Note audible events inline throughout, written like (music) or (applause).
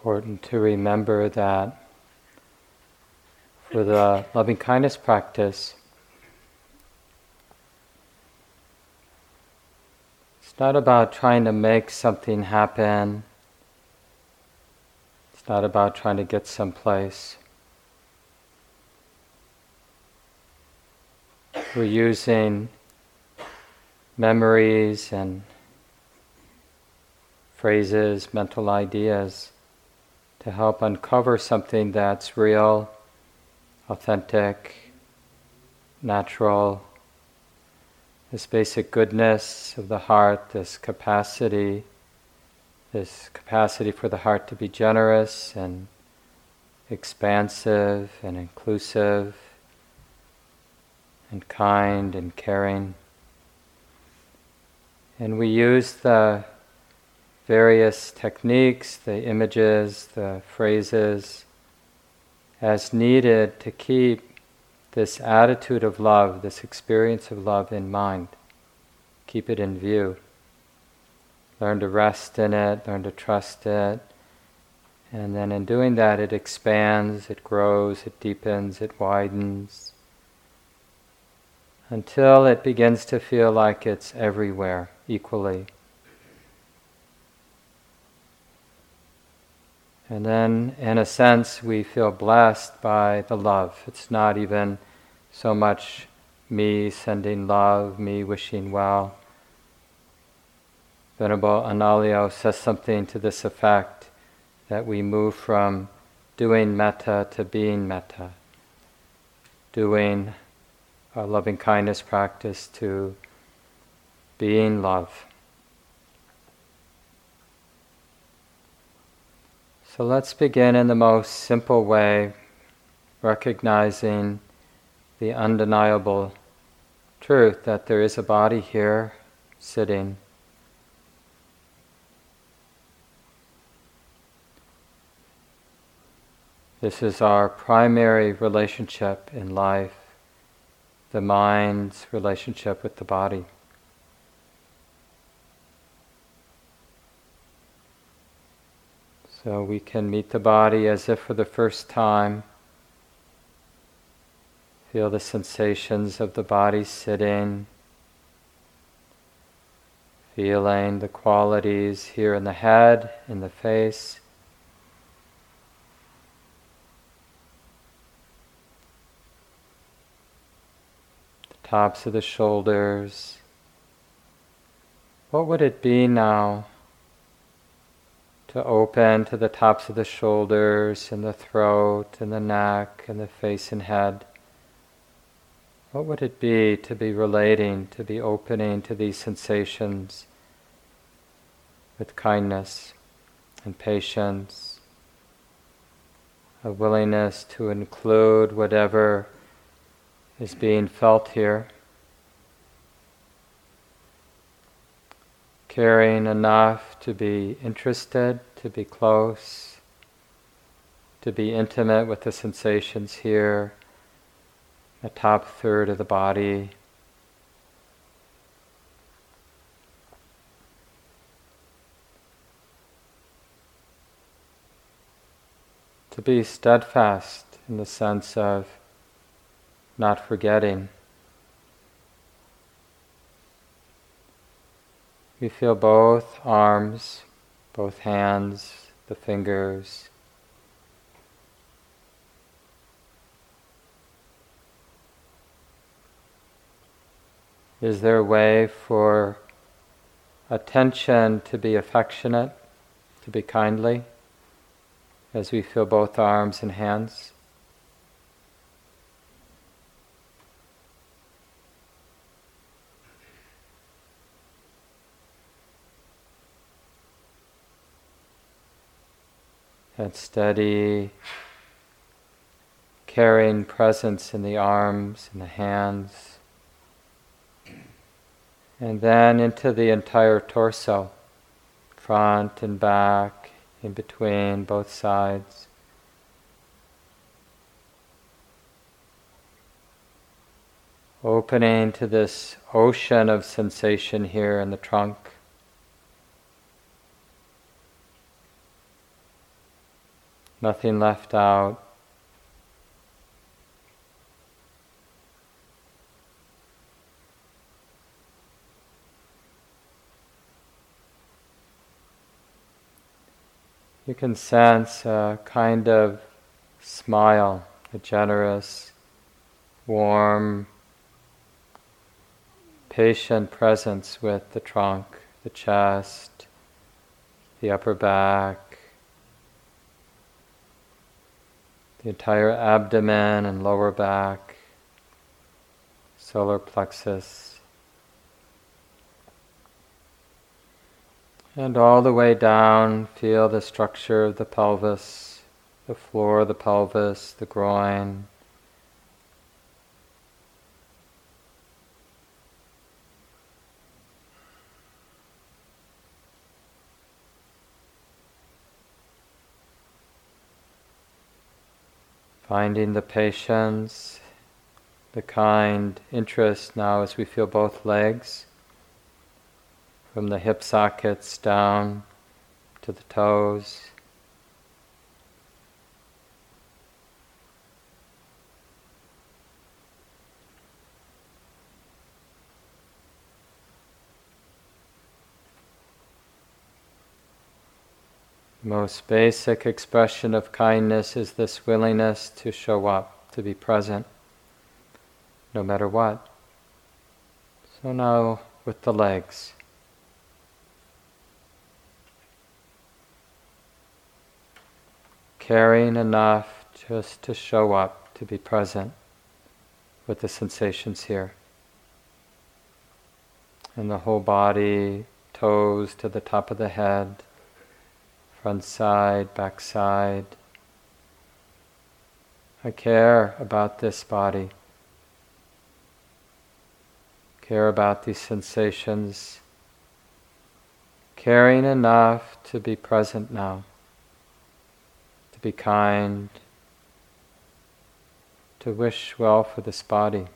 important to remember that for the loving kindness practice, it's not about trying to make something happen, it's not about trying to get someplace. We're using memories and phrases, mental ideas to help uncover something that's real, authentic, natural, this basic goodness of the heart, this capacity, this capacity for the heart to be generous and expansive and inclusive and kind and caring. And we use the various techniques, the images, the phrases, as needed to keep this attitude of love, this experience of love in mind. Keep it in view. Learn to rest in it, learn to trust it. And then in doing that, it expands, it grows, it deepens, it widens until it begins to feel like it's everywhere equally. And then, in a sense, we feel blessed by the love. It's not even so much me sending love, me wishing well. Venerable Analayo says something to this effect that we move from doing metta to being metta, doing a loving kindness practice to being love. So let's begin in the most simple way, recognizing the undeniable truth that there is a body here sitting. This is our primary relationship in life, the mind's relationship with the body. So we can meet the body as if for the first time. Feel the sensations of the body sitting, feeling the qualities here in the head, in the face. The tops of the shoulders. What would it be now? To open to the tops of the shoulders and the throat and the neck and the face and head. What would it be to be relating, to be opening to these sensations with kindness and patience, a willingness to include whatever is being felt here? Caring enough to be interested, to be close, to be intimate with the sensations here, the top third of the body. To be steadfast in the sense of not forgetting. We feel both arms, both hands, the fingers. Is there a way for attention to be affectionate, to be kindly, as we feel both arms and hands? That steady, caring presence in the arms and the hands, and then into the entire torso, front and back, in between, both sides. Opening to this ocean of sensation here in the trunk. Nothing left out. You can sense a kind of smile, a generous, warm, patient presence with the trunk, the chest, the upper back, the entire abdomen and lower back, solar plexus, and all the way down, feel the structure of the pelvis, the floor of the pelvis, the groin. Finding the patience, the kind interest now as we feel both legs, from the hip sockets down to the toes. Most basic expression of kindness is this willingness to show up, to be present, no matter what. So now with the legs. Caring enough just to show up, to be present with the sensations here. And the whole body, toes to the top of the head front side, back side. I care about this body. Care about these sensations. Caring enough to be present now. To be kind. To wish well for this body.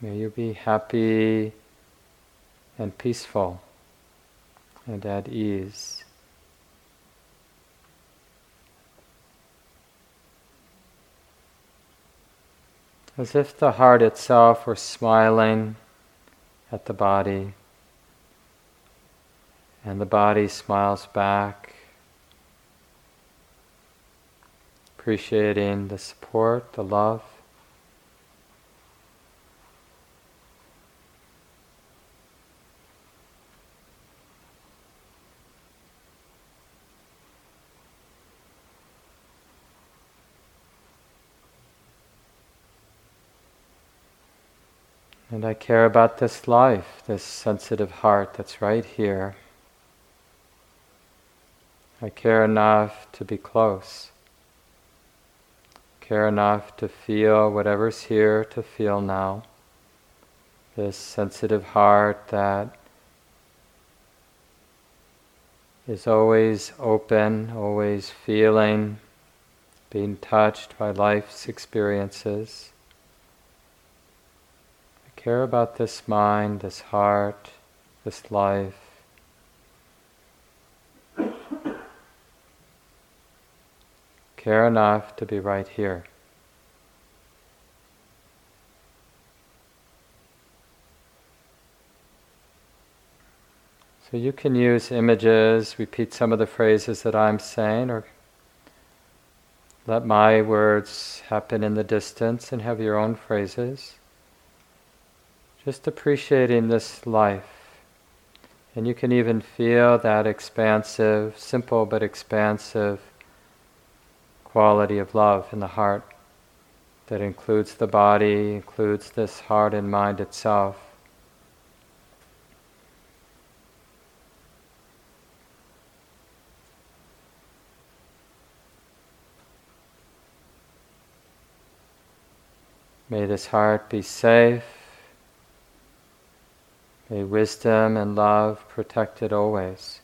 May you be happy and peaceful and at ease. As if the heart itself were smiling at the body, and the body smiles back, appreciating the support, the love. And I care about this life, this sensitive heart that's right here. I care enough to be close. Care enough to feel whatever's here to feel now. This sensitive heart that is always open, always feeling, being touched by life's experiences care about this mind, this heart, this life. Care enough to be right here. So you can use images, repeat some of the phrases that I'm saying, or let my words happen in the distance and have your own phrases. Just appreciating this life. And you can even feel that expansive, simple but expansive quality of love in the heart that includes the body, includes this heart and mind itself. May this heart be safe May wisdom and love protect it always.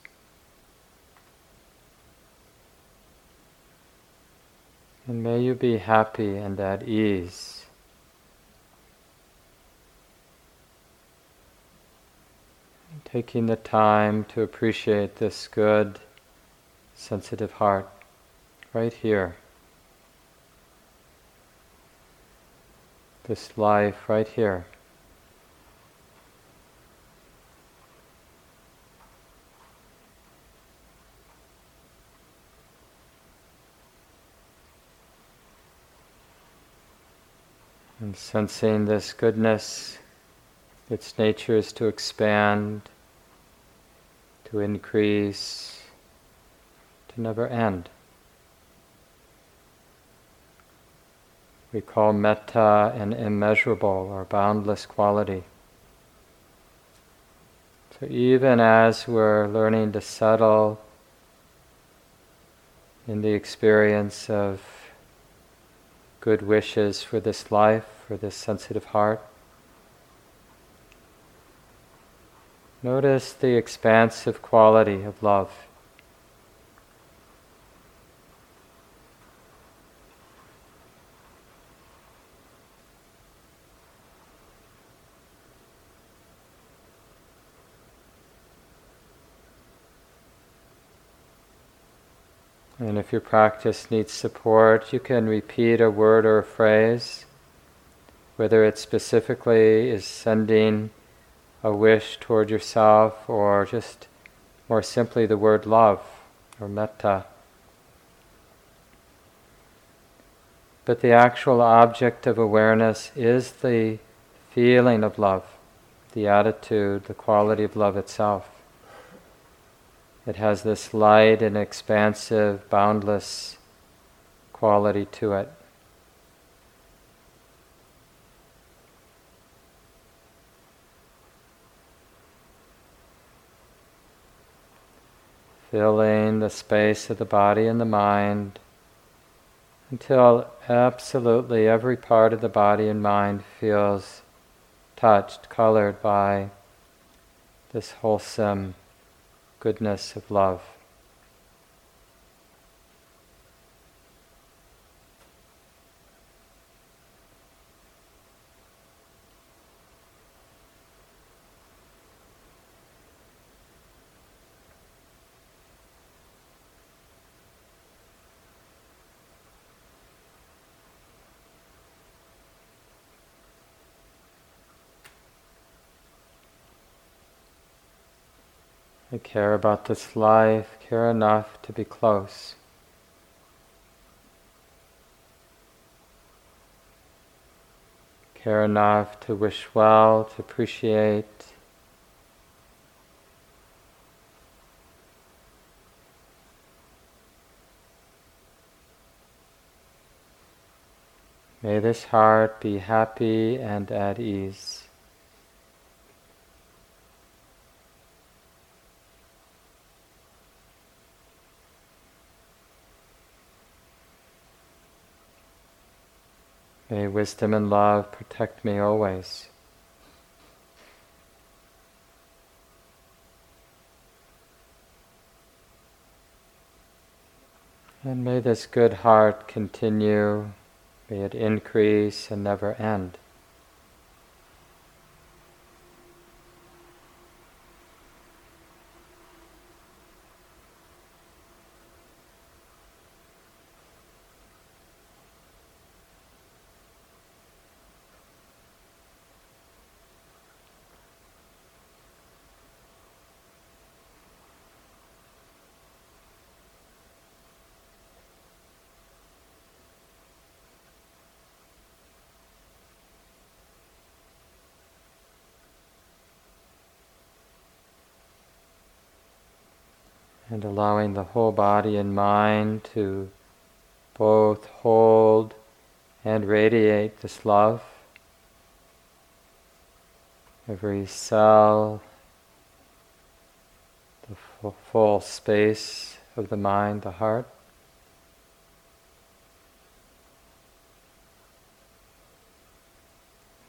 And may you be happy and at ease. Taking the time to appreciate this good sensitive heart, right here. This life right here. And sensing this goodness, its nature is to expand, to increase, to never end. We call metta an immeasurable or boundless quality. So even as we're learning to settle in the experience of good wishes for this life, for this sensitive heart. Notice the expansive quality of love. And if your practice needs support, you can repeat a word or a phrase, whether it specifically is sending a wish toward yourself or just more simply the word love or metta. But the actual object of awareness is the feeling of love, the attitude, the quality of love itself. It has this light and expansive, boundless quality to it. Filling the space of the body and the mind until absolutely every part of the body and mind feels touched, colored by this wholesome goodness of love. I care about this life, care enough to be close. Care enough to wish well, to appreciate. May this heart be happy and at ease. May wisdom and love protect me always. And may this good heart continue, may it increase and never end. and allowing the whole body and mind to both hold and radiate this love. Every cell, the full, space of the mind, the heart.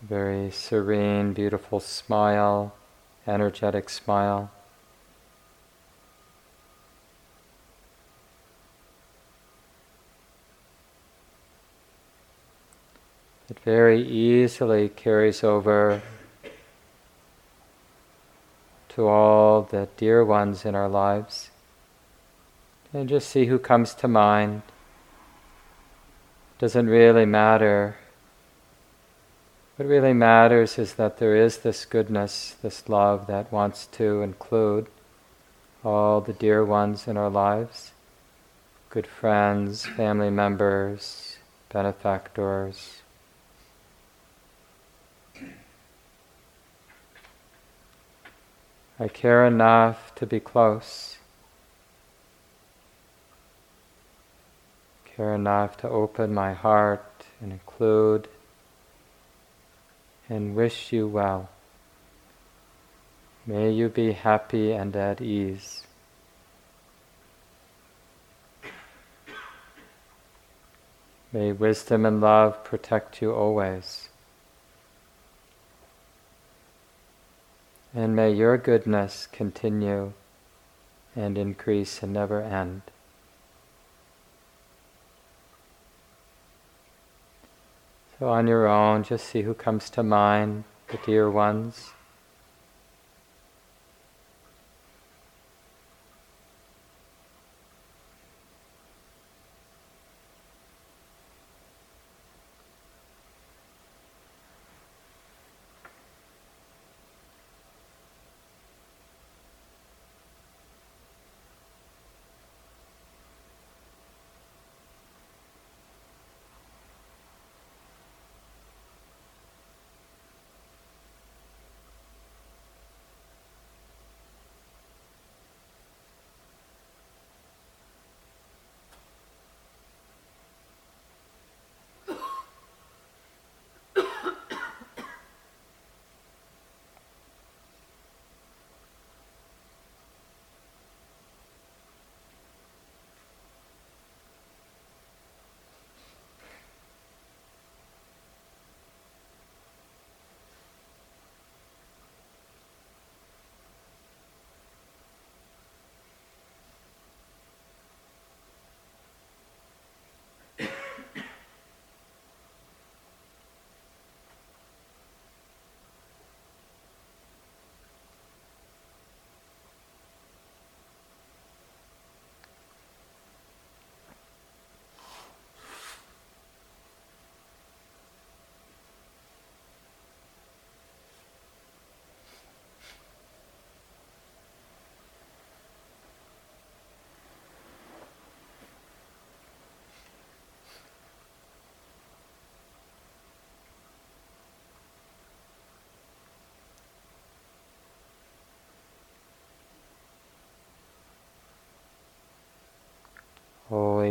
Very serene, beautiful smile, energetic smile. It very easily carries over to all the dear ones in our lives, And just see who comes to mind. Doesn't really matter. What really matters is that there is this goodness, this love that wants to include all the dear ones in our lives good friends, family members, benefactors. I care enough to be close. Care enough to open my heart and include and wish you well. May you be happy and at ease. May wisdom and love protect you always. And may your goodness continue and increase and never end. So, on your own, just see who comes to mind, the dear ones.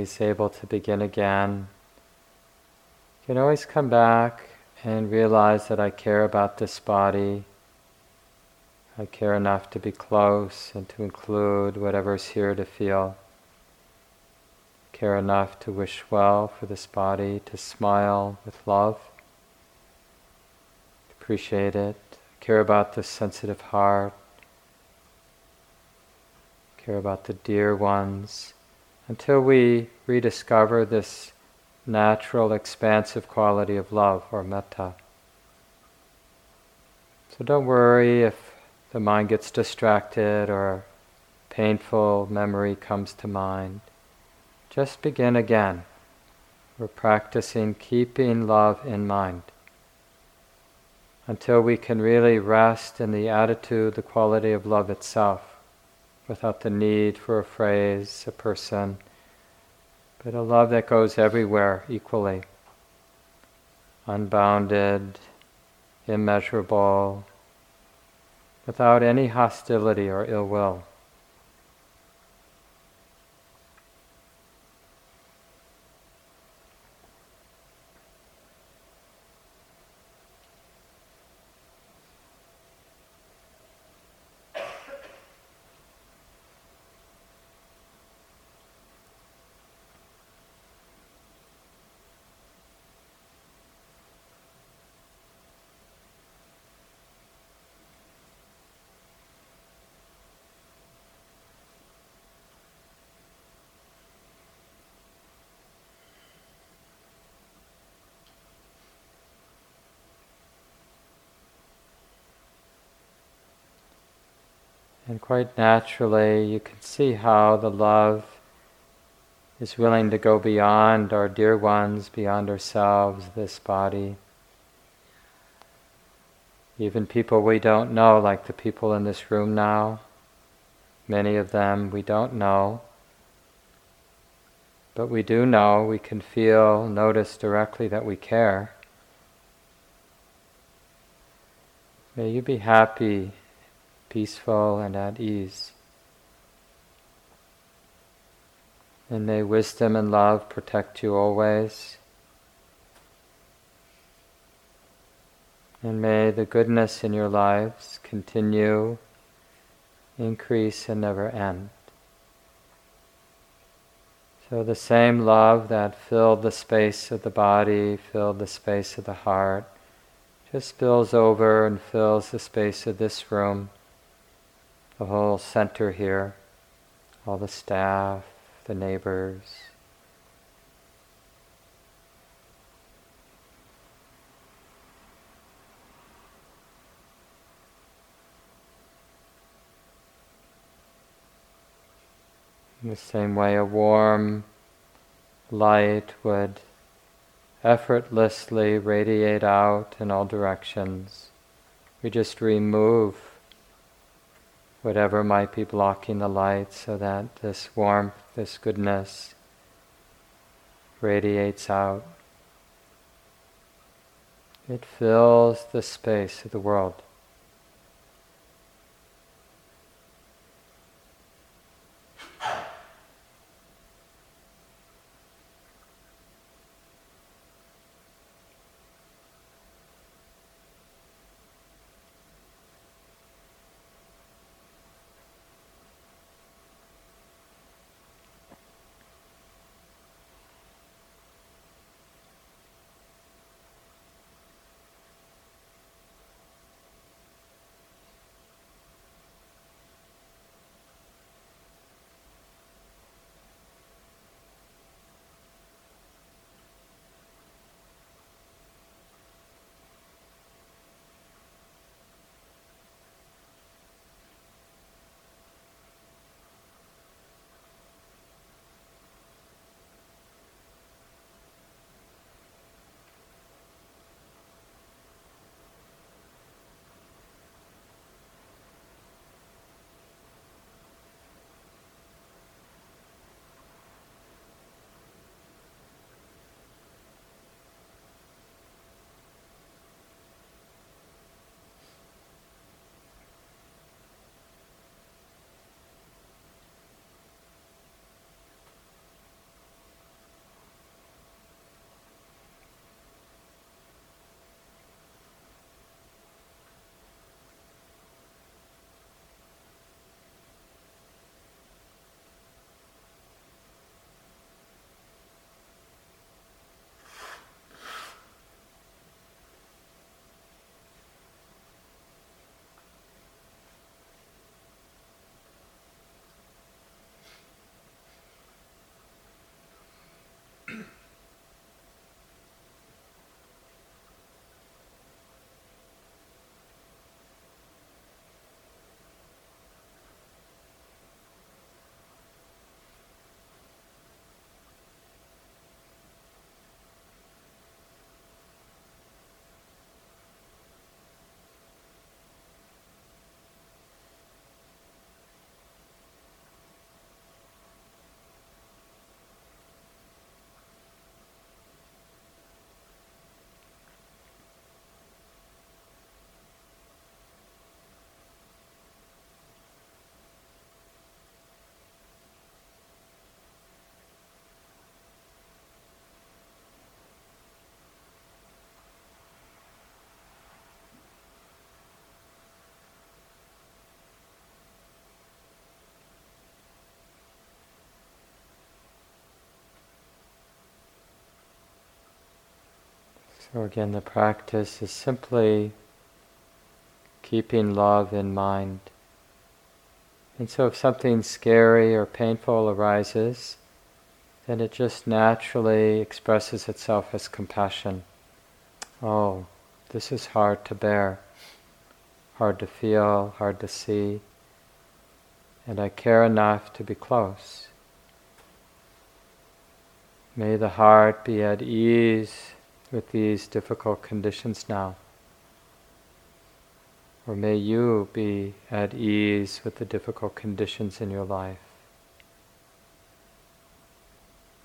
Always able to begin again. You can always come back and realize that I care about this body. I care enough to be close and to include whatever's here to feel. Care enough to wish well for this body, to smile with love, appreciate it, care about the sensitive heart, care about the dear ones until we rediscover this natural expansive quality of love or metta. So don't worry if the mind gets distracted or painful memory comes to mind. Just begin again. We're practicing keeping love in mind until we can really rest in the attitude, the quality of love itself without the need for a phrase, a person, but a love that goes everywhere equally, unbounded, immeasurable, without any hostility or ill will. And quite naturally, you can see how the love is willing to go beyond our dear ones, beyond ourselves, this body. Even people we don't know, like the people in this room now, many of them we don't know. But we do know, we can feel, notice directly that we care. May you be happy, peaceful, and at ease. And may wisdom and love protect you always. And may the goodness in your lives continue, increase, and never end. So the same love that filled the space of the body, filled the space of the heart, just spills over and fills the space of this room, the whole center here, all the staff, the neighbors. In the same way, a warm light would effortlessly radiate out in all directions. We just remove whatever might be blocking the light so that this warmth, this goodness radiates out. It fills the space of the world. So again, the practice is simply keeping love in mind. And so if something scary or painful arises, then it just naturally expresses itself as compassion. Oh, this is hard to bear, hard to feel, hard to see, and I care enough to be close. May the heart be at ease with these difficult conditions now. Or may you be at ease with the difficult conditions in your life.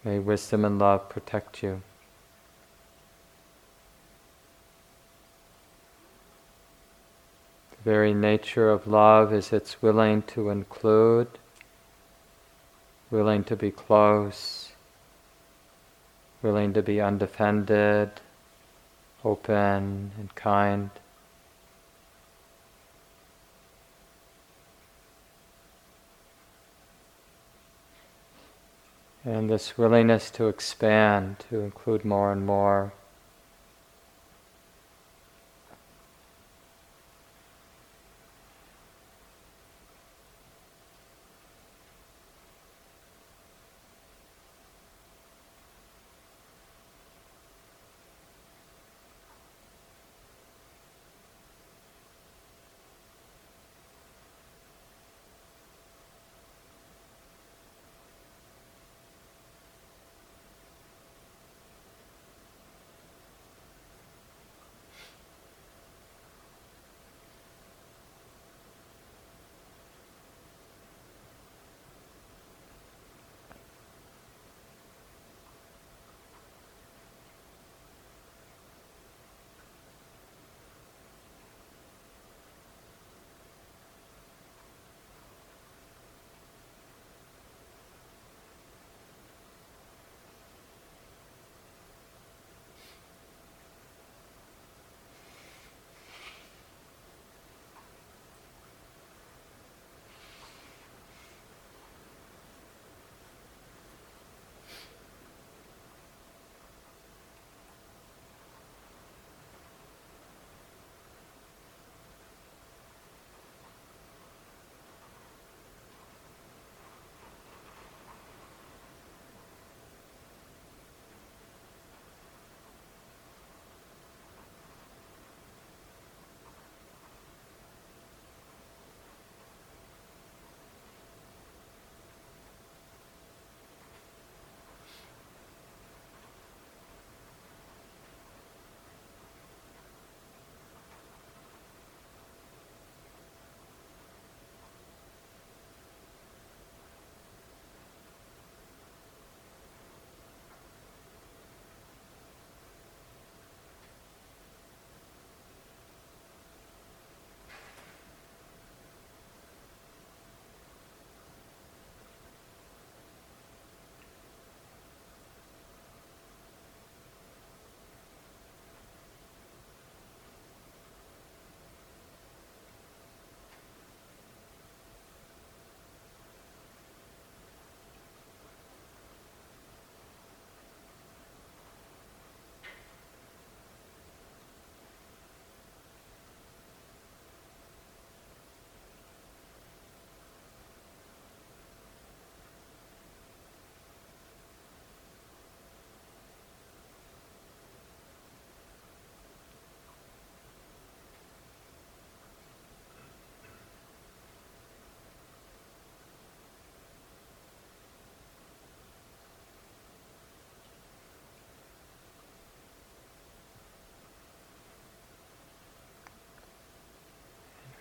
May wisdom and love protect you. The very nature of love is it's willing to include, willing to be close, willing to be undefended, open and kind. And this willingness to expand, to include more and more.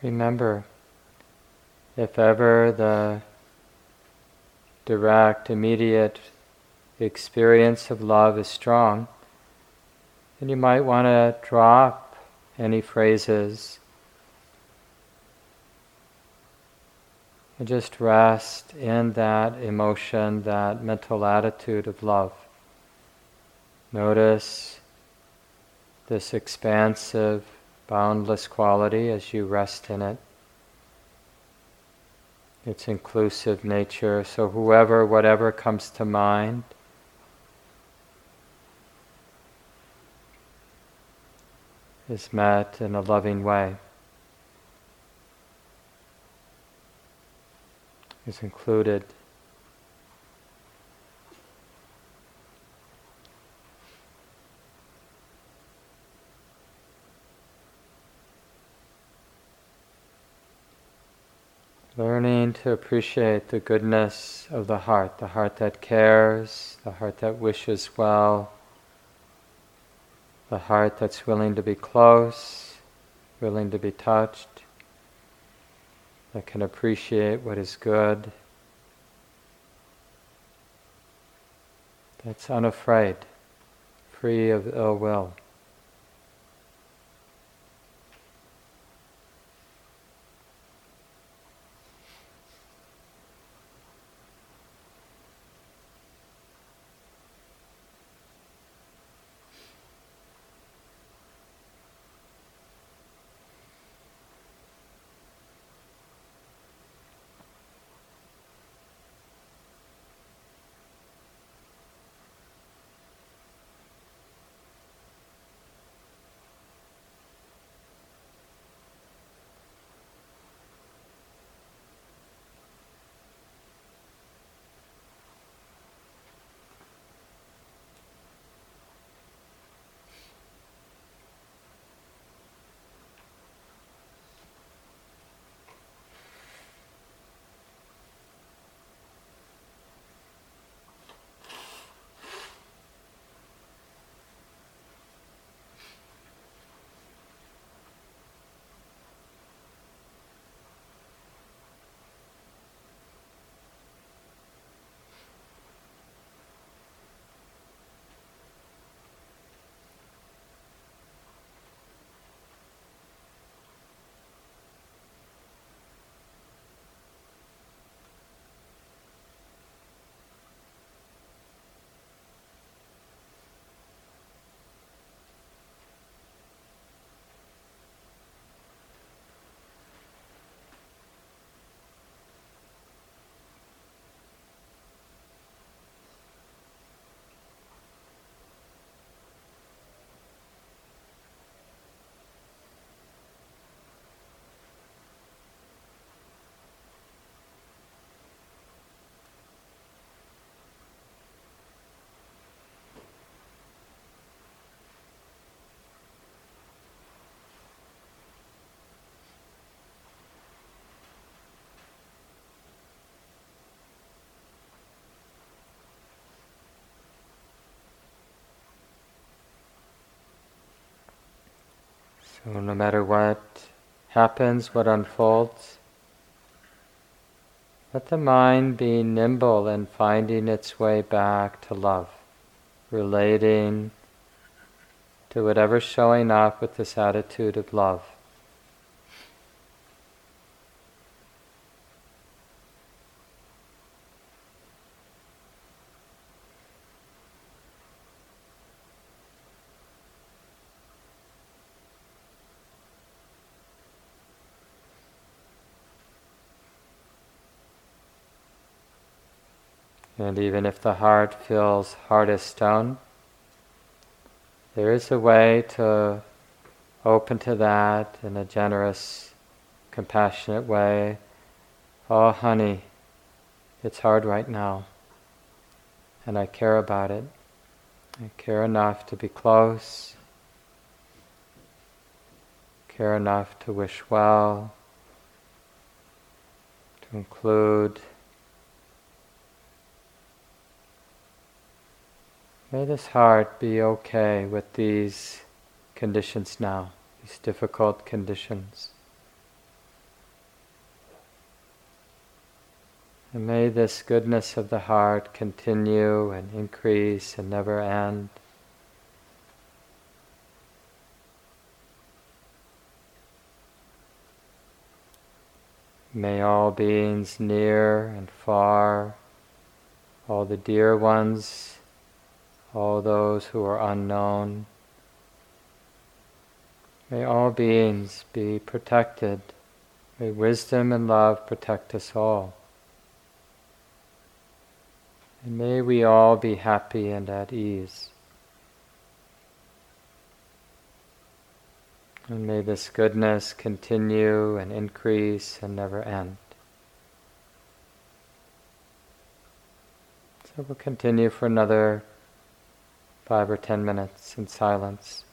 Remember, if ever the direct, immediate experience of love is strong, then you might want to drop any phrases and just rest in that emotion, that mental attitude of love. Notice this expansive boundless quality as you rest in it. Its inclusive nature, so whoever, whatever comes to mind, is met in a loving way, is included. To appreciate the goodness of the heart, the heart that cares, the heart that wishes well, the heart that's willing to be close, willing to be touched, that can appreciate what is good, that's unafraid, free of ill will. So, no matter what happens, what unfolds, let the mind be nimble in finding its way back to love, relating to whatever's showing up with this attitude of love. And even if the heart feels hard as stone, there is a way to open to that in a generous, compassionate way. Oh, honey, it's hard right now, and I care about it. I care enough to be close, care enough to wish well, to include May this heart be okay with these conditions now, these difficult conditions. And may this goodness of the heart continue and increase and never end. May all beings near and far, all the dear ones all those who are unknown. May all beings be protected. May wisdom and love protect us all. And may we all be happy and at ease. And may this goodness continue and increase and never end. So we'll continue for another five or ten minutes in silence.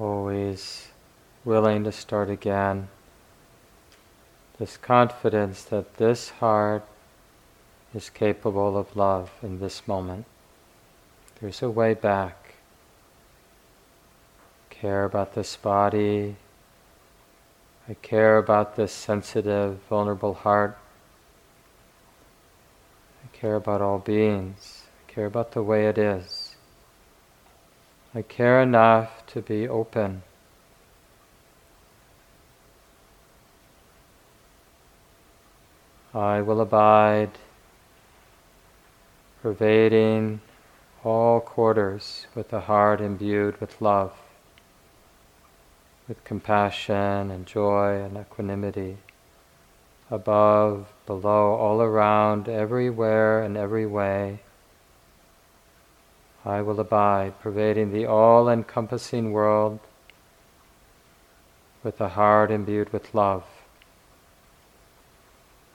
Always willing to start again. This confidence that this heart is capable of love in this moment. There's a way back. Care about this body. I care about this sensitive, vulnerable heart. I care about all beings. I care about the way it is. I care enough to be open. I will abide, pervading all quarters with a heart imbued with love, with compassion and joy and equanimity, above, below, all around, everywhere and every way. I will abide, pervading the all encompassing world with a heart imbued with love,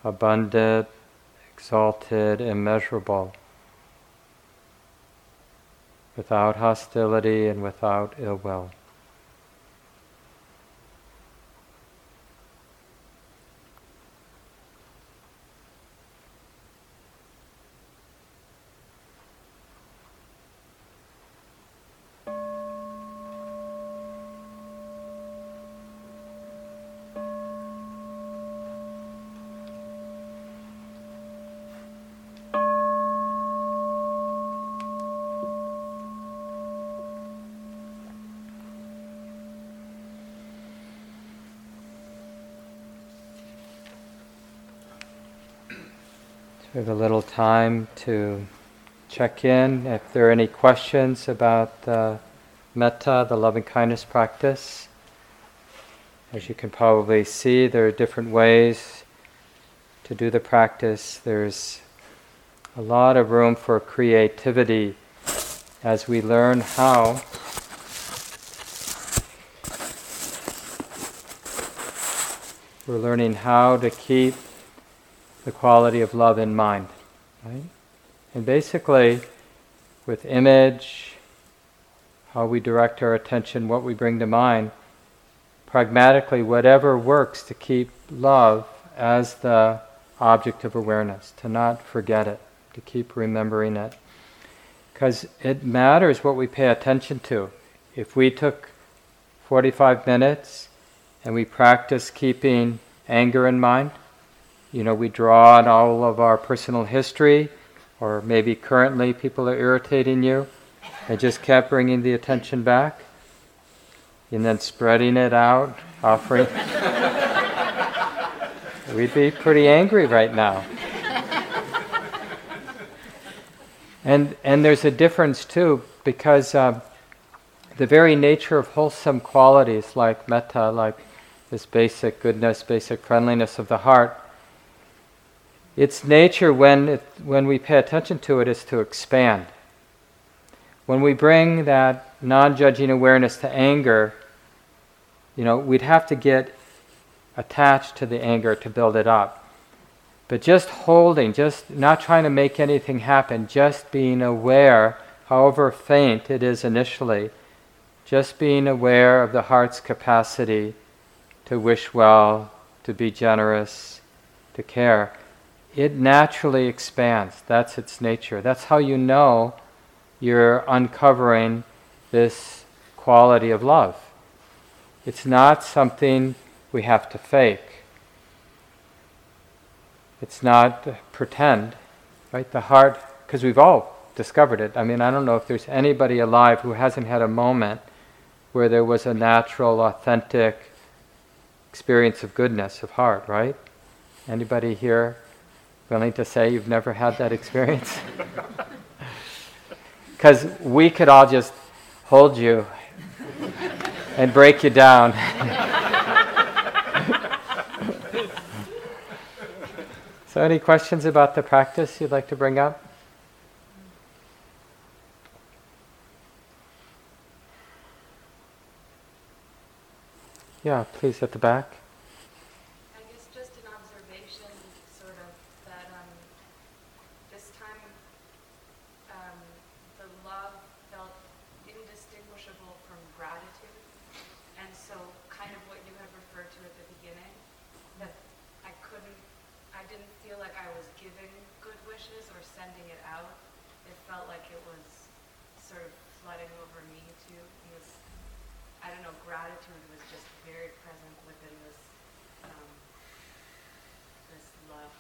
abundant, exalted, immeasurable without hostility and without ill will. We have a little time to check in if there are any questions about the metta, the loving kindness practice. As you can probably see, there are different ways to do the practice. There's a lot of room for creativity as we learn how we're learning how to keep the quality of love in mind. Right? And basically, with image, how we direct our attention, what we bring to mind, pragmatically, whatever works to keep love as the object of awareness, to not forget it, to keep remembering it. Because it matters what we pay attention to. If we took 45 minutes and we practice keeping anger in mind, you know, we draw on all of our personal history, or maybe currently people are irritating you, and just kept bringing the attention back, and then spreading it out, offering. (laughs) We'd be pretty angry right now. And, and there's a difference too, because uh, the very nature of wholesome qualities like metta, like this basic goodness, basic friendliness of the heart, its nature, when, it, when we pay attention to it, is to expand. When we bring that non judging awareness to anger, you know, we'd have to get attached to the anger to build it up. But just holding, just not trying to make anything happen, just being aware, however faint it is initially, just being aware of the heart's capacity to wish well, to be generous, to care it naturally expands. That's its nature. That's how you know you're uncovering this quality of love. It's not something we have to fake. It's not pretend, right? The heart, because we've all discovered it. I mean, I don't know if there's anybody alive who hasn't had a moment where there was a natural, authentic experience of goodness of heart, right? Anybody here Willing to say you've never had that experience? (laughs) Because we could all just hold you and break you down. (laughs) so, any questions about the practice you'd like to bring up? Yeah, please at the back. messages or sending it out, it felt like it was sort of flooding over me too. Because I don't know, gratitude was just very present within this um, this love.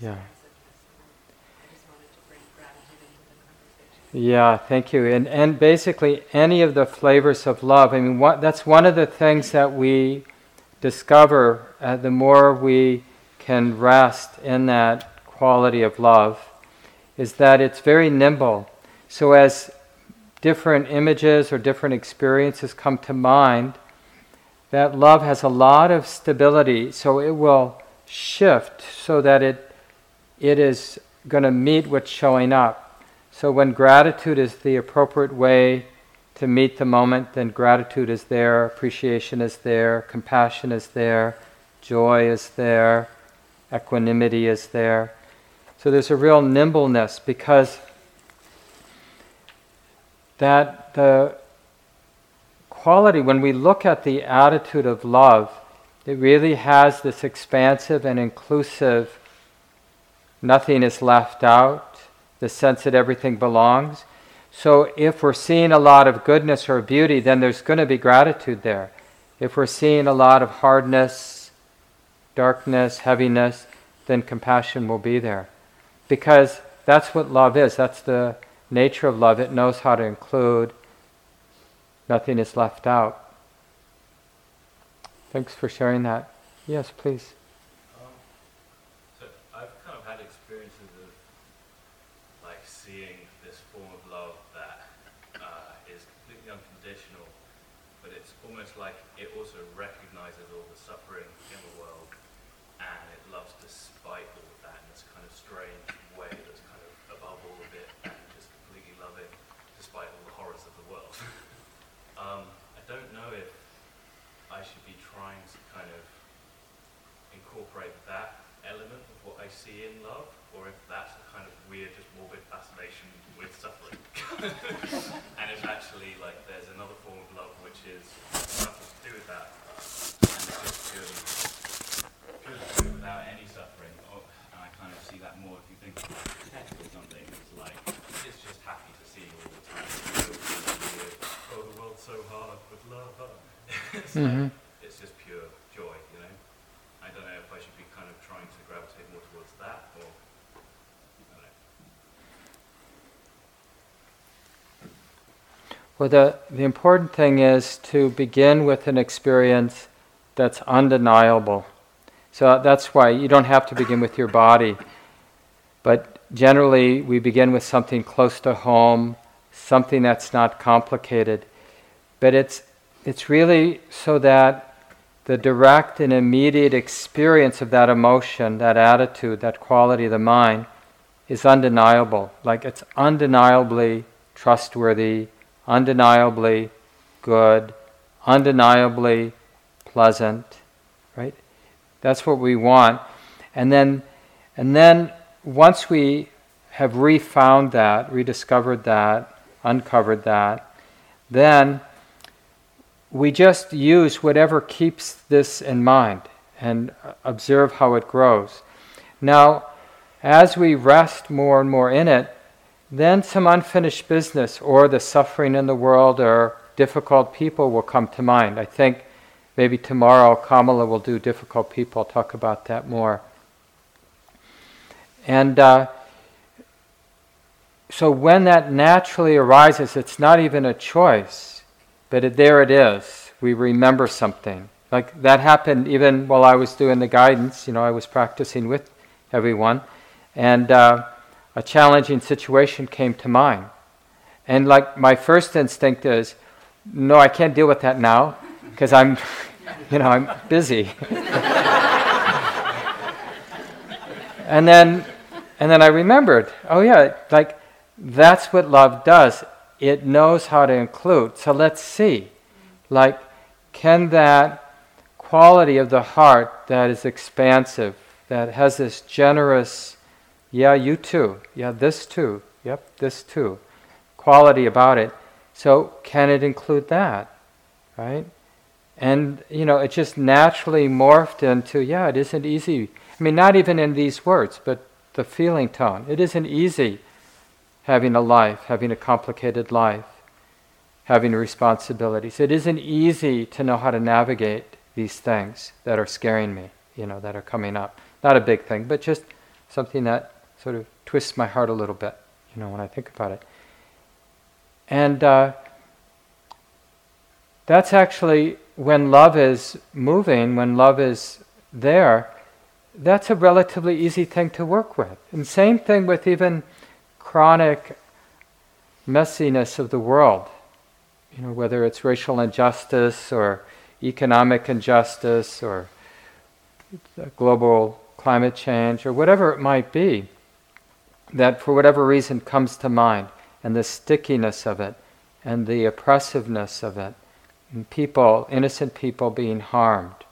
Yeah. I just wanted to bring gratitude into the conversation. Yeah, thank you. And and basically any of the flavors of love. I mean, what, that's one of the things that we discover uh, the more we can rest in that quality of love is that it's very nimble. So as different images or different experiences come to mind, that love has a lot of stability, so it will shift so that it it is going to meet what's showing up. So when gratitude is the appropriate way to meet the moment, then gratitude is there, appreciation is there, compassion is there, joy is there, equanimity is there. So there's a real nimbleness because that the quality, when we look at the attitude of love, it really has this expansive and inclusive, nothing is left out, the sense that everything belongs. So if we're seeing a lot of goodness or beauty, then there's going to be gratitude there. If we're seeing a lot of hardness, darkness, heaviness, then compassion will be there. Because that's what love is. That's the nature of love. It knows how to include. Nothing is left out. Thanks for sharing that. Yes, please. And it's actually like there's another form of love which is nothing to do with that, and it's just purely, purely without any suffering. Oh, and I kind of see that more if you think of pet or something. It's like it's just happy to see you all the time. oh, the world's so hard with love. it's mm-hmm. (laughs) like, Well, the, the important thing is to begin with an experience that's undeniable. So that's why you don't have to begin with your body. But generally, we begin with something close to home, something that's not complicated. But it's, it's really so that the direct and immediate experience of that emotion, that attitude, that quality of the mind is undeniable. Like it's undeniably trustworthy, undeniably good, undeniably pleasant, right? That's what we want. And then, and then once we have refound that, rediscovered that, uncovered that, then we just use whatever keeps this in mind and observe how it grows. Now, as we rest more and more in it, then some unfinished business or the suffering in the world or difficult people will come to mind. I think maybe tomorrow Kamala will do difficult people, I'll talk about that more. And uh, so when that naturally arises, it's not even a choice, but it, there it is. We remember something. Like that happened even while I was doing the guidance, you know, I was practicing with everyone. And uh, a challenging situation came to mind. And like my first instinct is, no, I can't deal with that now because I'm, (laughs) you know, I'm busy. (laughs) and then, and then I remembered, oh yeah, like that's what love does. It knows how to include. So let's see, like, can that quality of the heart that is expansive, that has this generous yeah, you too. Yeah, this too. Yep, this too. Quality about it. So, can it include that? Right? And, you know, it just naturally morphed into, yeah, it isn't easy. I mean, not even in these words, but the feeling tone. It isn't easy having a life, having a complicated life, having responsibilities. It isn't easy to know how to navigate these things that are scaring me, you know, that are coming up. Not a big thing, but just something that sort of twists my heart a little bit, you know, when I think about it. And uh, that's actually when love is moving, when love is there, that's a relatively easy thing to work with. And same thing with even chronic messiness of the world. You know, whether it's racial injustice or economic injustice or global climate change or whatever it might be, that for whatever reason comes to mind, and the stickiness of it, and the oppressiveness of it, and people, innocent people being harmed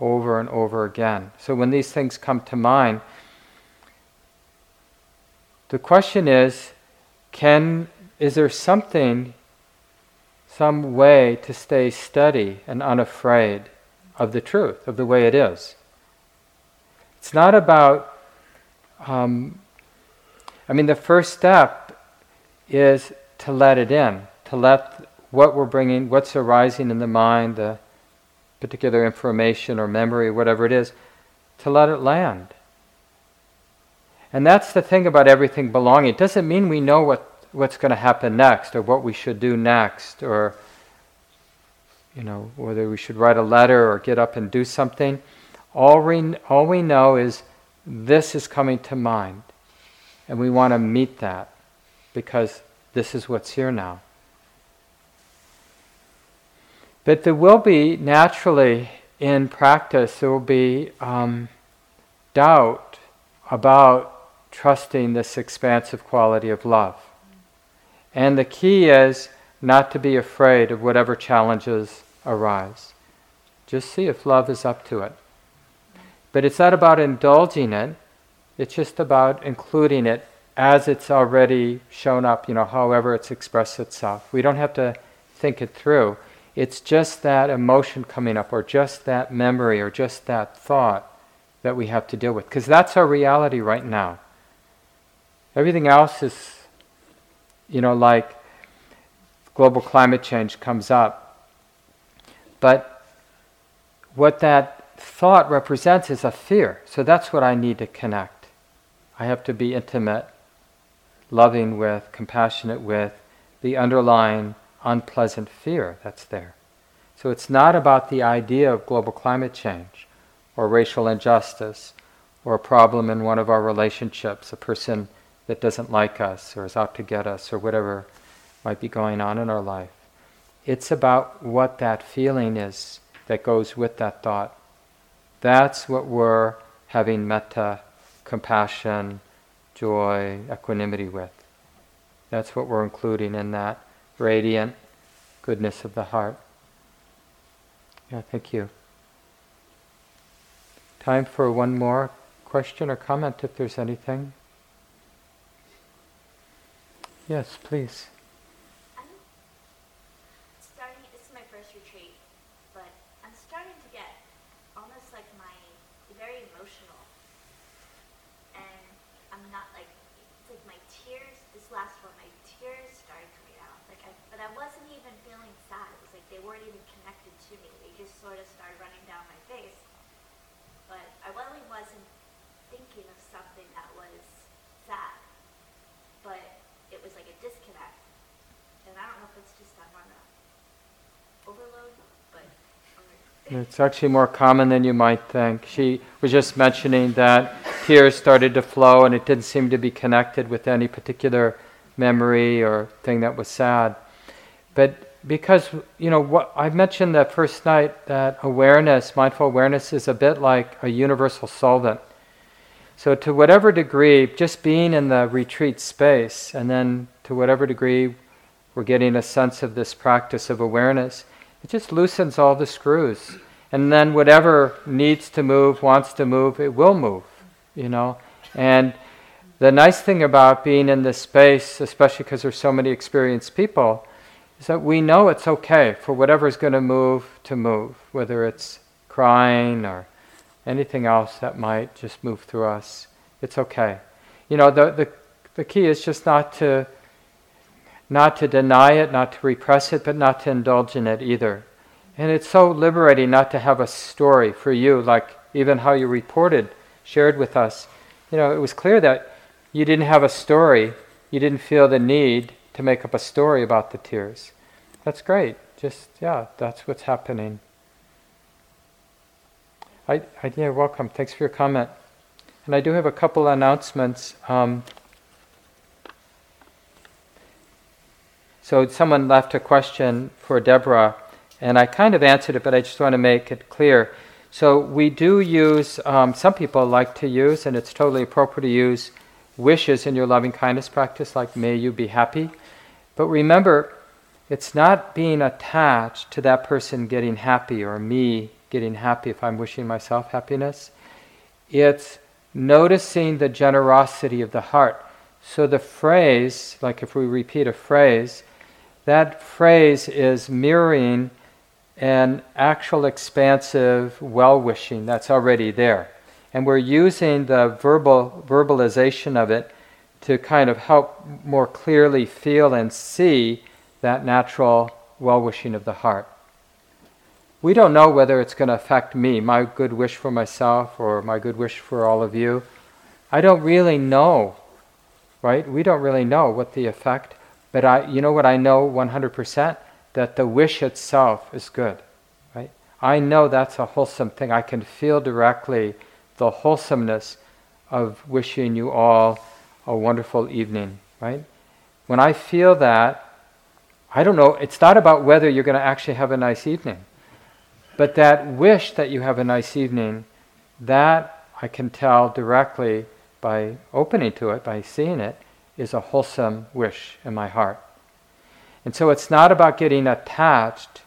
over and over again. So when these things come to mind, the question is can is there something some way to stay steady and unafraid of the truth of the way it is it's not about um, i mean the first step is to let it in to let what we're bringing what's arising in the mind the particular information or memory whatever it is to let it land and that's the thing about everything belonging. It doesn't mean we know what, what's going to happen next or what we should do next or you know whether we should write a letter or get up and do something. All we, all we know is this is coming to mind. And we want to meet that because this is what's here now. But there will be naturally in practice, there will be um, doubt about trusting this expansive quality of love. And the key is not to be afraid of whatever challenges arise. Just see if love is up to it. But it's not about indulging it, it's just about including it as it's already shown up, you know, however it's expressed itself. We don't have to think it through. It's just that emotion coming up, or just that memory, or just that thought that we have to deal with. Because that's our reality right now. Everything else is, you know, like global climate change comes up. But what that thought represents is a fear. So that's what I need to connect. I have to be intimate, loving with, compassionate with the underlying unpleasant fear that's there. So it's not about the idea of global climate change or racial injustice or a problem in one of our relationships, a person that doesn't like us or is out to get us or whatever might be going on in our life. It's about what that feeling is that goes with that thought. That's what we're having metta, compassion, joy, equanimity with. That's what we're including in that radiant goodness of the heart. Yeah, thank you. Time for one more question or comment if there's anything. Yes, please. I'm starting, this is my first retreat, but I'm starting to get almost like my, very emotional. And I'm not like, it's like my tears, this last one, my tears started coming out. Like I, but I wasn't even feeling sad. It was like they weren't even connected to me. They just sort of started running down my face. But I really wasn't thinking of something that was sad. But it was like a disconnect. And I don't know if it's just I'm on a overload, but. It's actually more common than you might think. She was just mentioning that tears started to flow and it didn't seem to be connected with any particular memory or thing that was sad. But because, you know, what I mentioned that first night that awareness, mindful awareness, is a bit like a universal solvent. So, to whatever degree, just being in the retreat space, and then to whatever degree we're getting a sense of this practice of awareness, it just loosens all the screws. And then whatever needs to move, wants to move, it will move, you know. And the nice thing about being in this space, especially because there's so many experienced people, is that we know it's okay for whatever's going to move to move, whether it's crying or anything else that might just move through us, it's okay. You know, the, the, the key is just not to not to deny it, not to repress it, but not to indulge in it either. And it's so liberating not to have a story for you, like even how you reported, shared with us. You know, it was clear that you didn't have a story, you didn't feel the need to make up a story about the tears. That's great. Just, yeah, that's what's happening. I, I, yeah, welcome. Thanks for your comment. And I do have a couple announcements. Um, so someone left a question for Deborah, and I kind of answered it, but I just want to make it clear. So we do use, um, some people like to use, and it's totally appropriate to use wishes in your loving kindness practice, like may you be happy. But remember, it's not being attached to that person getting happy or me getting happy if I'm wishing myself happiness. It's noticing the generosity of the heart. So the phrase, like if we repeat a phrase, that phrase is mirroring an actual expansive well wishing that's already there. And we're using the verbal verbalization of it to kind of help more clearly feel and see that natural well wishing of the heart we don't know whether it's going to affect me, my good wish for myself or my good wish for all of you. I don't really know, right? We don't really know what the effect, but I, you know what I know 100%? That the wish itself is good, right? I know that's a wholesome thing. I can feel directly the wholesomeness of wishing you all a wonderful evening, right? When I feel that, I don't know, it's not about whether you're going to actually have a nice evening. But that wish that you have a nice evening, that I can tell directly by opening to it, by seeing it, is a wholesome wish in my heart. And so it's not about getting attached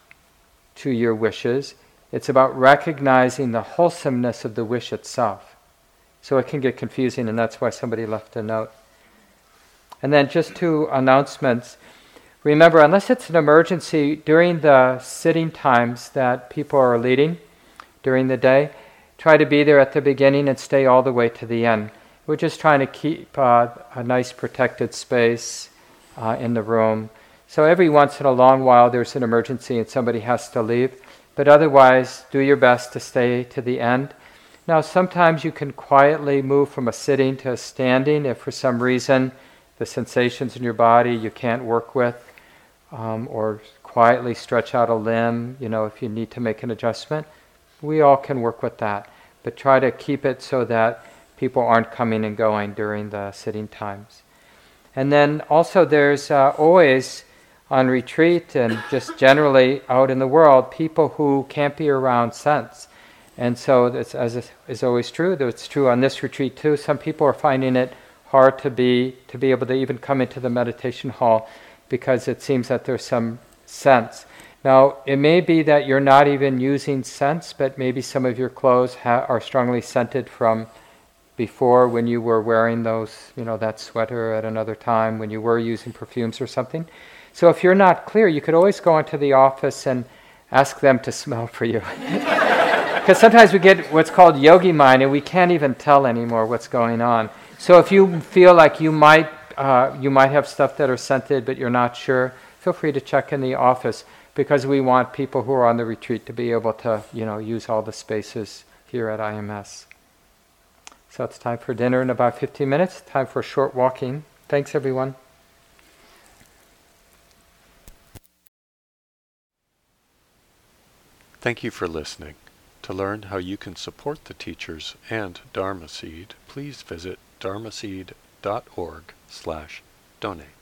to your wishes, it's about recognizing the wholesomeness of the wish itself. So it can get confusing, and that's why somebody left a note. And then just two announcements. Remember, unless it's an emergency during the sitting times that people are leading during the day, try to be there at the beginning and stay all the way to the end. We're just trying to keep uh, a nice protected space uh, in the room. So every once in a long while there's an emergency and somebody has to leave, but otherwise do your best to stay to the end. Now, sometimes you can quietly move from a sitting to a standing if for some reason the sensations in your body you can't work with um, or quietly stretch out a limb, you know, if you need to make an adjustment. We all can work with that, but try to keep it so that people aren't coming and going during the sitting times. And then also, there's uh, always on retreat and just generally out in the world people who can't be around scents. And so, as is always true, it's true on this retreat too. Some people are finding it hard to be to be able to even come into the meditation hall because it seems that there's some scents. Now, it may be that you're not even using scents, but maybe some of your clothes ha- are strongly scented from before when you were wearing those, you know, that sweater at another time when you were using perfumes or something. So if you're not clear, you could always go into the office and ask them to (laughs) smell for you. (laughs) Because sometimes we get what's called yogi mind and we can't even tell anymore what's going on. So if you feel like you might uh, you might have stuff that are scented, but you're not sure, feel free to check in the office because we want people who are on the retreat to be able to, you know, use all the spaces here at IMS. So it's time for dinner in about 15 minutes. Time for a short walking. Thanks, everyone. Thank you for listening. To learn how you can support the teachers and Dharma Seed, please visit dharma dharmaseed.org slash donate.